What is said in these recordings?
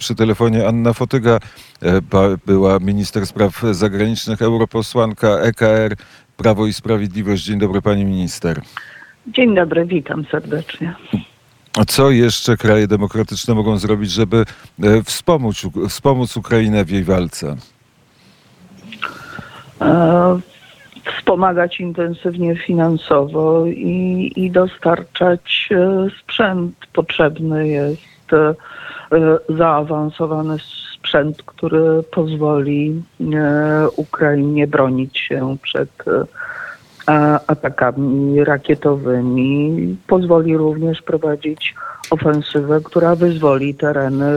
przy telefonie Anna Fotyga, e, była minister spraw zagranicznych, europosłanka EKR, Prawo i Sprawiedliwość. Dzień dobry pani minister. Dzień dobry, witam serdecznie. Co jeszcze kraje demokratyczne mogą zrobić, żeby e, wspomóc, wspomóc Ukrainę w jej walce? E, wspomagać intensywnie finansowo i, i dostarczać sprzęt. Potrzebny jest zaawansowany sprzęt, który pozwoli e, Ukrainie bronić się przed e, atakami rakietowymi. Pozwoli również prowadzić ofensywę, która wyzwoli tereny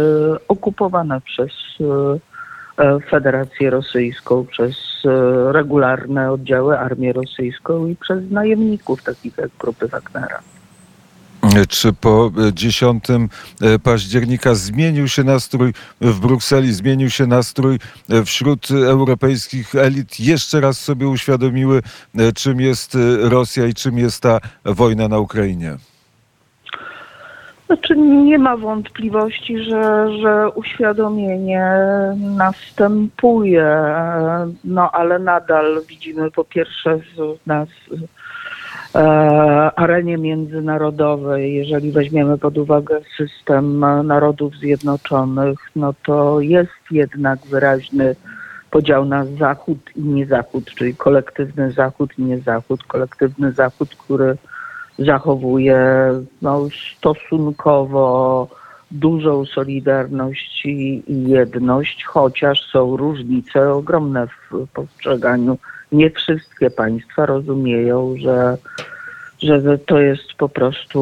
okupowane przez e, e, Federację Rosyjską, przez e, regularne oddziały Armię Rosyjską i przez najemników takich jak grupy Wagnera. E, Czy po e, 10 e, października zmienił się nastrój w Brukseli, zmienił się nastrój e, wśród europejskich elit? Jeszcze raz sobie uświadomiły, e, czym jest e, Rosja i czym jest ta wojna na Ukrainie. Znaczy nie ma wątpliwości, że, że uświadomienie następuje, no ale nadal widzimy po pierwsze w, na e, arenie międzynarodowej, jeżeli weźmiemy pod uwagę system Narodów Zjednoczonych, no to jest jednak wyraźny podział na Zachód i nie Zachód, czyli kolektywny Zachód i nie Zachód. Kolektywny Zachód, który zachowuje no, stosunkowo dużą solidarność i jedność, chociaż są różnice ogromne w postrzeganiu. Nie wszystkie państwa rozumieją, że, że to jest po prostu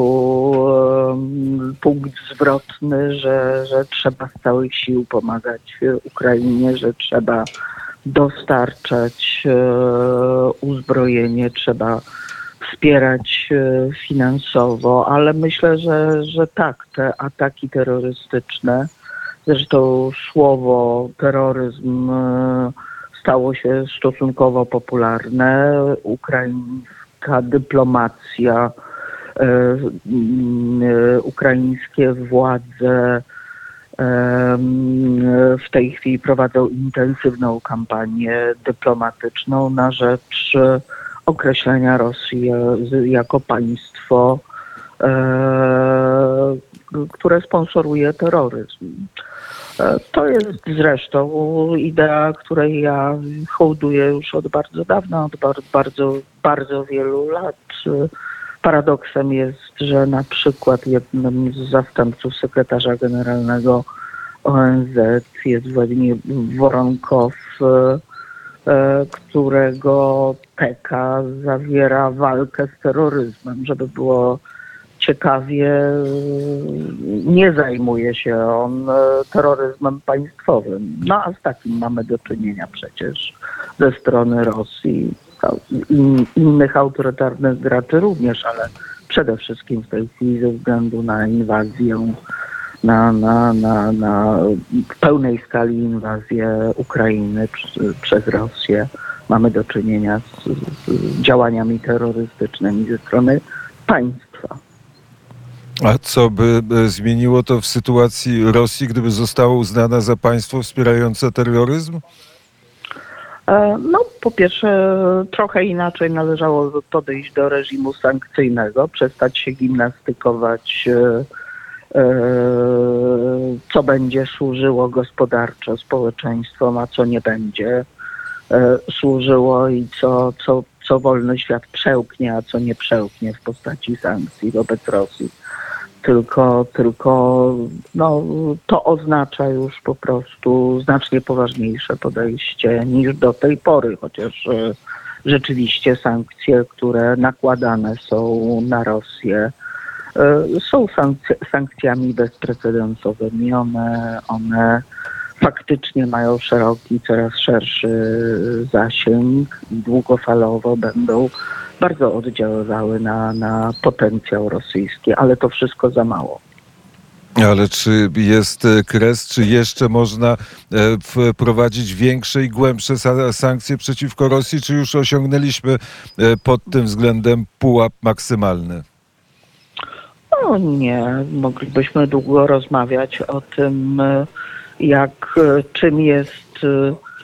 punkt zwrotny, że, że trzeba z całych sił pomagać Ukrainie, że trzeba dostarczać e, uzbrojenie, trzeba wspierać e, finansowo, ale myślę, że, że tak, te ataki terrorystyczne, zresztą słowo terroryzm e, stało się stosunkowo popularne. Ukraińska dyplomacja, e, mm, e, ukraińskie władze em, w tej chwili prowadzą intensywną kampanię dyplomatyczną na rzecz e, określenia Rosji e, jako państwo, e, które sponsoruje terroryzm. E, To jest zresztą idea, której ja hołduję już od bardzo dawna, od bar- bardzo, bardzo wielu lat. Paradoksem jest, że na przykład jednym z zastępców sekretarza generalnego ONZ jest Władimir Woronkow, e, e, którego teka zawiera walkę z terroryzmem. Żeby było ciekawie, e, nie zajmuje się on e, terroryzmem państwowym. No a z takim mamy do czynienia przecież ze strony Rosji no, i innych autorytarnych graczy również, ale przede wszystkim w tej chwili ze względu na inwazję na, na, na, na pełnej skali inwazję Ukrainy przez Rosję. Mamy do czynienia z, z działaniami terrorystycznymi ze strony państwa. A co by zmieniło to w sytuacji Rosji, gdyby została uznana za państwo wspierające terroryzm? E, No, po pierwsze, trochę inaczej należałoby podejść do reżimu sankcyjnego, przestać się gimnastykować, e, e, co będzie służyło gospodarczo społeczeństwom, a co nie będzie służyło i co, co, co wolny świat przełknie, a co nie przełknie w postaci sankcji wobec Rosji tylko, tylko no, to oznacza już po prostu znacznie poważniejsze podejście niż do tej pory, chociaż e, rzeczywiście sankcje, które nakładane są na Rosję, e, są sankcjami bezprecedensowymi. One, one faktycznie mają szeroki, coraz szerszy zasięg i długofalowo będą bardzo oddziaływały na, na potencjał rosyjski, ale to wszystko za mało. Ale czy jest e, kres, czy jeszcze można e, wprowadzić większe i głębsze sa- sankcje przeciwko Rosji, czy już osiągnęliśmy e, pod tym względem pułap maksymalny? No, O nie, moglibyśmy długo rozmawiać o tym, jak, czym jest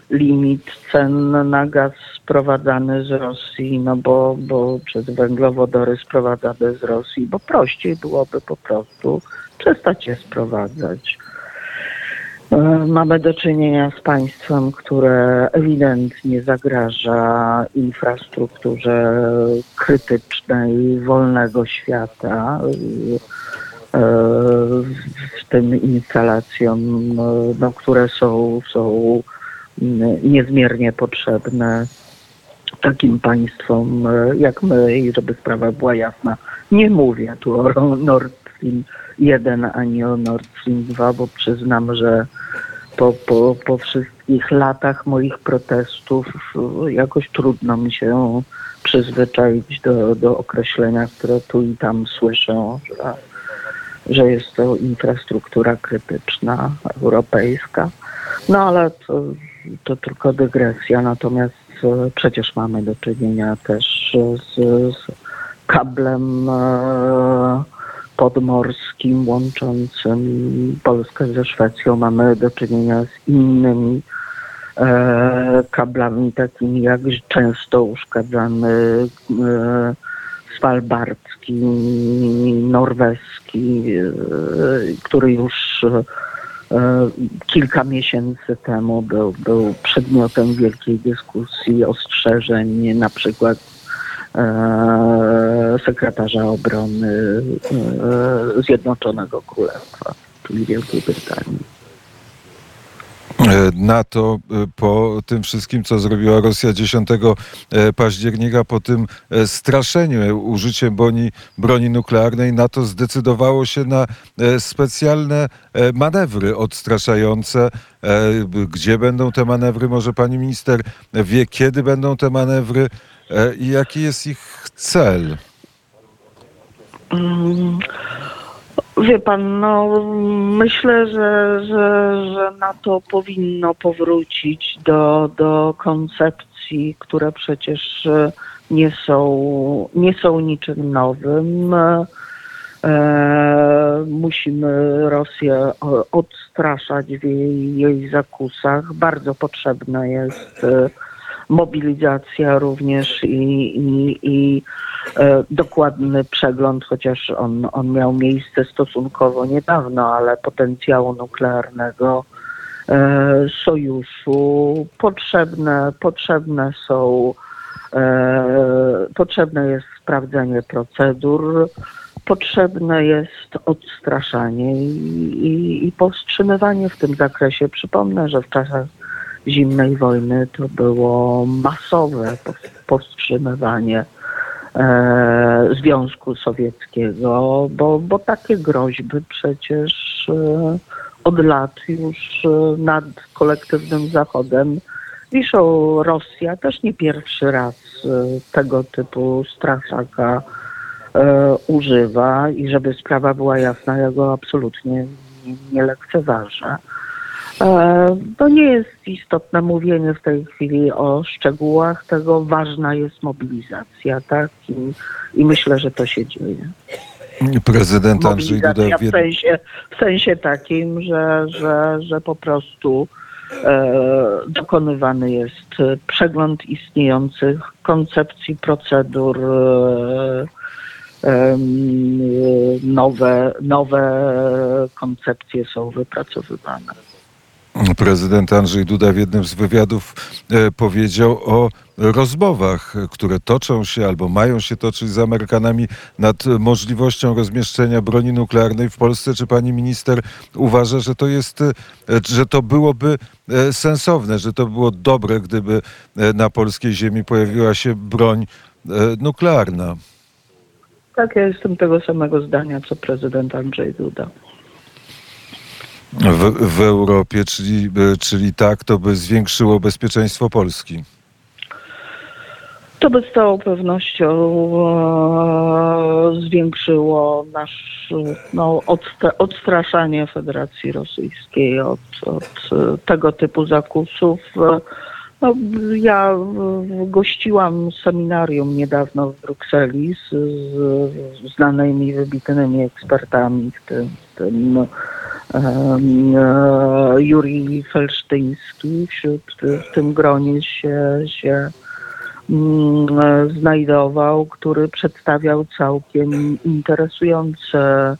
limit cen na gaz sprowadzany z Rosji, no bo, bo czy węglowodory sprowadzane z Rosji, bo prościej byłoby po prostu przestać je sprowadzać. E, Mamy do czynienia z państwem, które ewidentnie zagraża infrastrukturze krytycznej wolnego świata, e, w tym instalacjom, no, które są, są niezmiernie potrzebne takim państwom e, jak my i żeby sprawa była jasna, nie mówię tu o Nord Stream 1 ani o Nord Stream 2, bo przyznam, że po, po, po wszystkich latach moich protestów e, jakoś trudno mi się przyzwyczaić do, do określenia, które tu i tam słyszę, że, że jest to infrastruktura krytyczna europejska. No ale to, to tylko dygresja, natomiast e, przecież mamy do czynienia też z, z kablem e, podmorskim łączącym Polskę ze Szwecją. Mamy do czynienia z innymi e, kablami takimi jak często uszkadzany svalbardzki, norweski, który już kilka miesięcy temu był, był przedmiotem wielkiej dyskusji, ostrzeżeń, na przykład e, sekretarza obrony e, Zjednoczonego Królestwa, czyli Wielkiej Brytanii. E, NATO e, po tym wszystkim, co zrobiła Rosja 10 e, października, po tym straszeniu użyciem broni, broni nuklearnej, NATO zdecydowało się na specjalne manewry odstraszające. Gdzie będą te manewry? Może pani minister wie, kiedy będą te manewry i jaki jest ich cel? Mm, Wie pan, no myślę, że, że, że NATO powinno powrócić do, do koncepcji, które przecież e, nie są, nie są niczym nowym. E, musimy Rosję odstraszać w jej, jej zakusach. Bardzo potrzebna jest e, mobilizacja również i, i, i e, dokładny przegląd, chociaż on, on miał miejsce stosunkowo niedawno, ale potencjału nuklearnego e, sojuszu. Potrzebne, potrzebne są, e, potrzebne jest sprawdzenie procedur, potrzebne jest odstraszanie i, i, i powstrzymywanie w tym zakresie. Przypomnę, że w czasach zimnej wojny to było masowe powstrzymywanie e, Związku Sowieckiego, bo, bo takie groźby przecież e, od lat już e, nad kolektywnym Zachodem wiszą. Rosja też nie pierwszy raz e, tego typu straszaka używa i żeby sprawa była jasna, ja go absolutnie nie lekceważę. E, To nie jest istotne mówienie w tej chwili o szczegółach tego. Ważna jest mobilizacja, tak? I, i myślę, że to się dzieje. Prezydent Andrzej Duda w sensie, w sensie takim, że, że, że po prostu e, dokonywany jest przegląd istniejących koncepcji, procedur, e, nowe, nowe koncepcje są wypracowywane. Prezydent Andrzej Duda w jednym z wywiadów e, powiedział o rozmowach, które toczą się albo mają się toczyć z Amerykanami nad możliwością rozmieszczenia broni nuklearnej w Polsce. Czy pani minister uważa, że to jest, e, że to byłoby e, sensowne, że to było dobre, gdyby na polskiej ziemi pojawiła się broń nuklearna? Tak, ja jestem tego samego zdania, co prezydent Andrzej Duda. W, w Europie, czyli, e, czyli tak, to by zwiększyło bezpieczeństwo Polski. To by z całą pewnością e, zwiększyło nasz no, odstra- odstraszanie Federacji Rosyjskiej od, od tego typu zakusów. E, No, ja gościłam seminarium niedawno w Brukseli z, z znanymi, wybitnymi ekspertami, w tym, w tym e, Juri Felsztyński. Wśród, w tym gronie się, się e, znajdował, który przedstawiał całkiem interesujące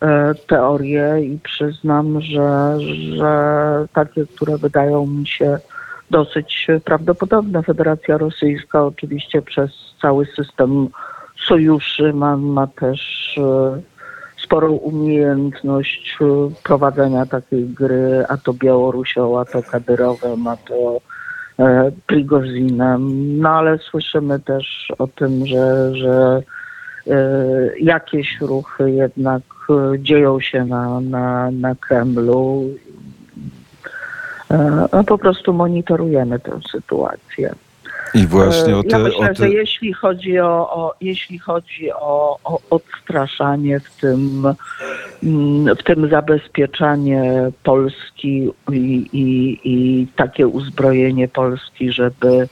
e, teorie i przyznam, że, że takie, które wydają mi się dosyć prawdopodobne. Federacja Rosyjska oczywiście przez cały system sojuszy ma, ma też e, sporą umiejętność e, prowadzenia takiej gry, a to Białorusią, a to Kadyrowem, a to e, Prigozinem. No ale słyszymy też o tym, że, że e, jakieś ruchy jednak e, dzieją się na, na, na Kremlu. E, no, po prostu monitorujemy tę sytuację. I właśnie o ja te... myślę, o te... że jeśli chodzi o, o, jeśli chodzi o, o odstraszanie, w tym, mm, w tym zabezpieczanie Polski i, i, i takie uzbrojenie Polski, żeby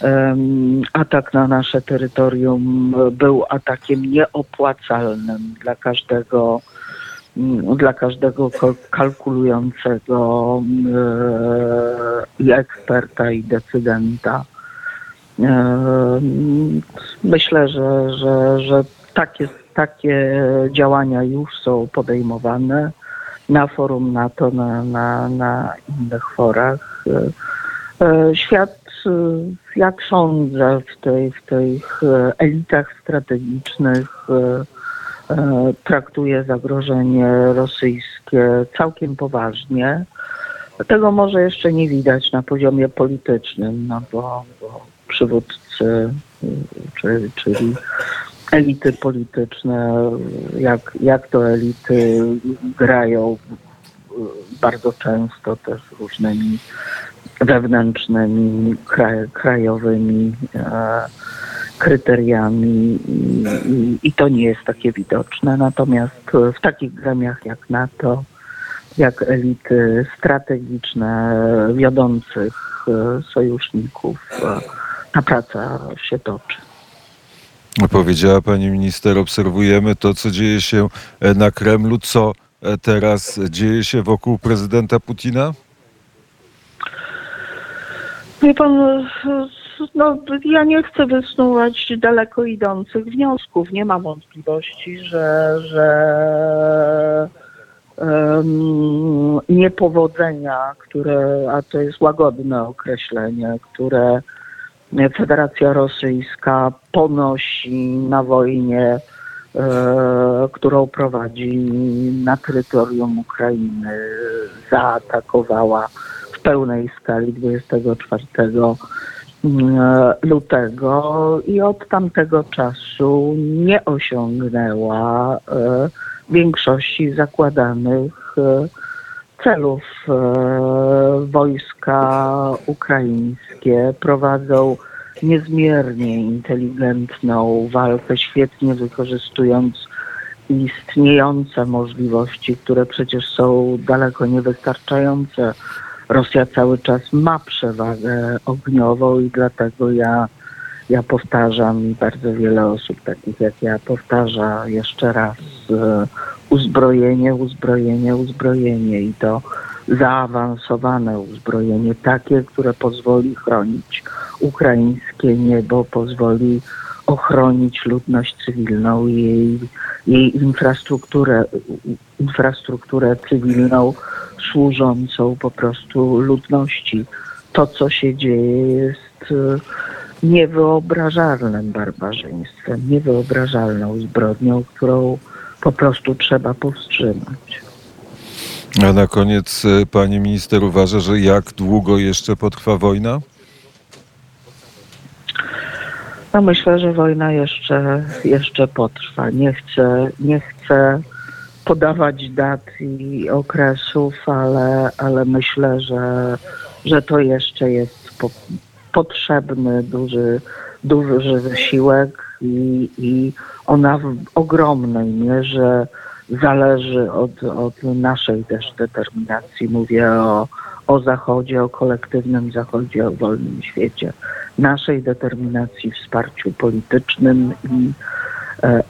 em, atak na nasze terytorium był atakiem nieopłacalnym dla każdego dla każdego kal- kalkulującego e, i eksperta i decydenta. E, Myślę, że, że, że takie, takie działania już są podejmowane na forum NATO, na, na, na innych forach. E, e, Świat, e, jak sądzę, w, tej, w tych e, elitach strategicznych e, e, traktuje zagrożenie rosyjskie całkiem poważnie. Tego może jeszcze nie widać na poziomie politycznym, no bo, bo przywódcy, czyli, czyli elity polityczne, jak, jak to elity grają bardzo często też różnymi wewnętrznymi, kraj, krajowymi e, kryteriami i, i, i to nie jest takie widoczne. Natomiast w takich gremiach jak NATO, jak elity strategiczne wiodących e, sojuszników, e, ta praca się toczy. Powiedziała pani minister, obserwujemy to, co dzieje się e, na Kremlu. Co e, teraz dzieje się wokół prezydenta Putina? Wie pan, e, no, ja nie chcę wysnuwać daleko idących wniosków. Nie ma wątpliwości, że, że em, niepowodzenia, które, a to jest łagodne określenie, które Federacja Rosyjska ponosi na wojnie, e, którą prowadzi na terytorium Ukrainy, zaatakowała w pełnej skali 24 mm, lutego i od tamtego czasu nie osiągnęła e, większości zakładanych e, celów. E, Wojska ukraińskie prowadzą niezmiernie inteligentną walkę, świetnie wykorzystując istniejące możliwości, które przecież są daleko niewystarczające. Rosja cały czas ma przewagę ogniową i dlatego ja, ja powtarzam i bardzo wiele osób takich jak ja powtarza jeszcze raz e, uzbrojenie, uzbrojenie, uzbrojenie i to zaawansowane uzbrojenie, takie, które pozwoli chronić ukraińskie niebo, pozwoli ochronić ludność cywilną jej, jej infrastrukturę, infrastrukturę cywilną służącą po prostu ludności. To, co się dzieje, jest e, niewyobrażalnym barbarzyństwem, niewyobrażalną zbrodnią, którą po prostu trzeba powstrzymać. A na koniec e, pani minister uważa, że jak długo jeszcze potrwa wojna? No myślę, że wojna jeszcze, jeszcze potrwa. Nie chcę, nie chcę podawać dat i okresów, ale, ale myślę, że, że to jeszcze jest po, potrzebny duży, duży wysiłek i, i ona w ogromnej mierze zależy od, od naszej też determinacji. Mówię o, o Zachodzie, o kolektywnym Zachodzie, o wolnym świecie, naszej determinacji, wsparciu politycznym i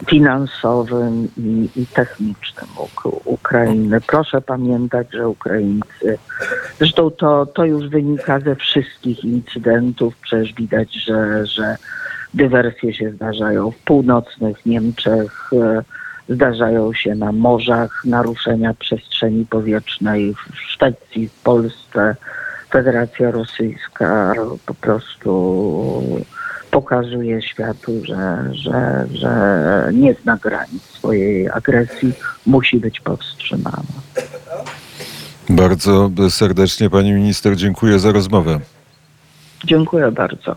finansowym i, i technicznym Uk- Ukrainy. Proszę pamiętać, że Ukraińcy, zresztą to, to już wynika ze wszystkich incydentów, przecież widać, że, że dywersje się zdarzają w północnych Niemczech, e, zdarzają się na morzach, naruszenia przestrzeni powietrznej w Szwecji, w Polsce. Federacja Rosyjska po prostu pokazuje światu, że, że, że nie zna granic swojej agresji, musi być powstrzymana. Bardzo serdecznie pani minister dziękuję za rozmowę. Dziękuję bardzo.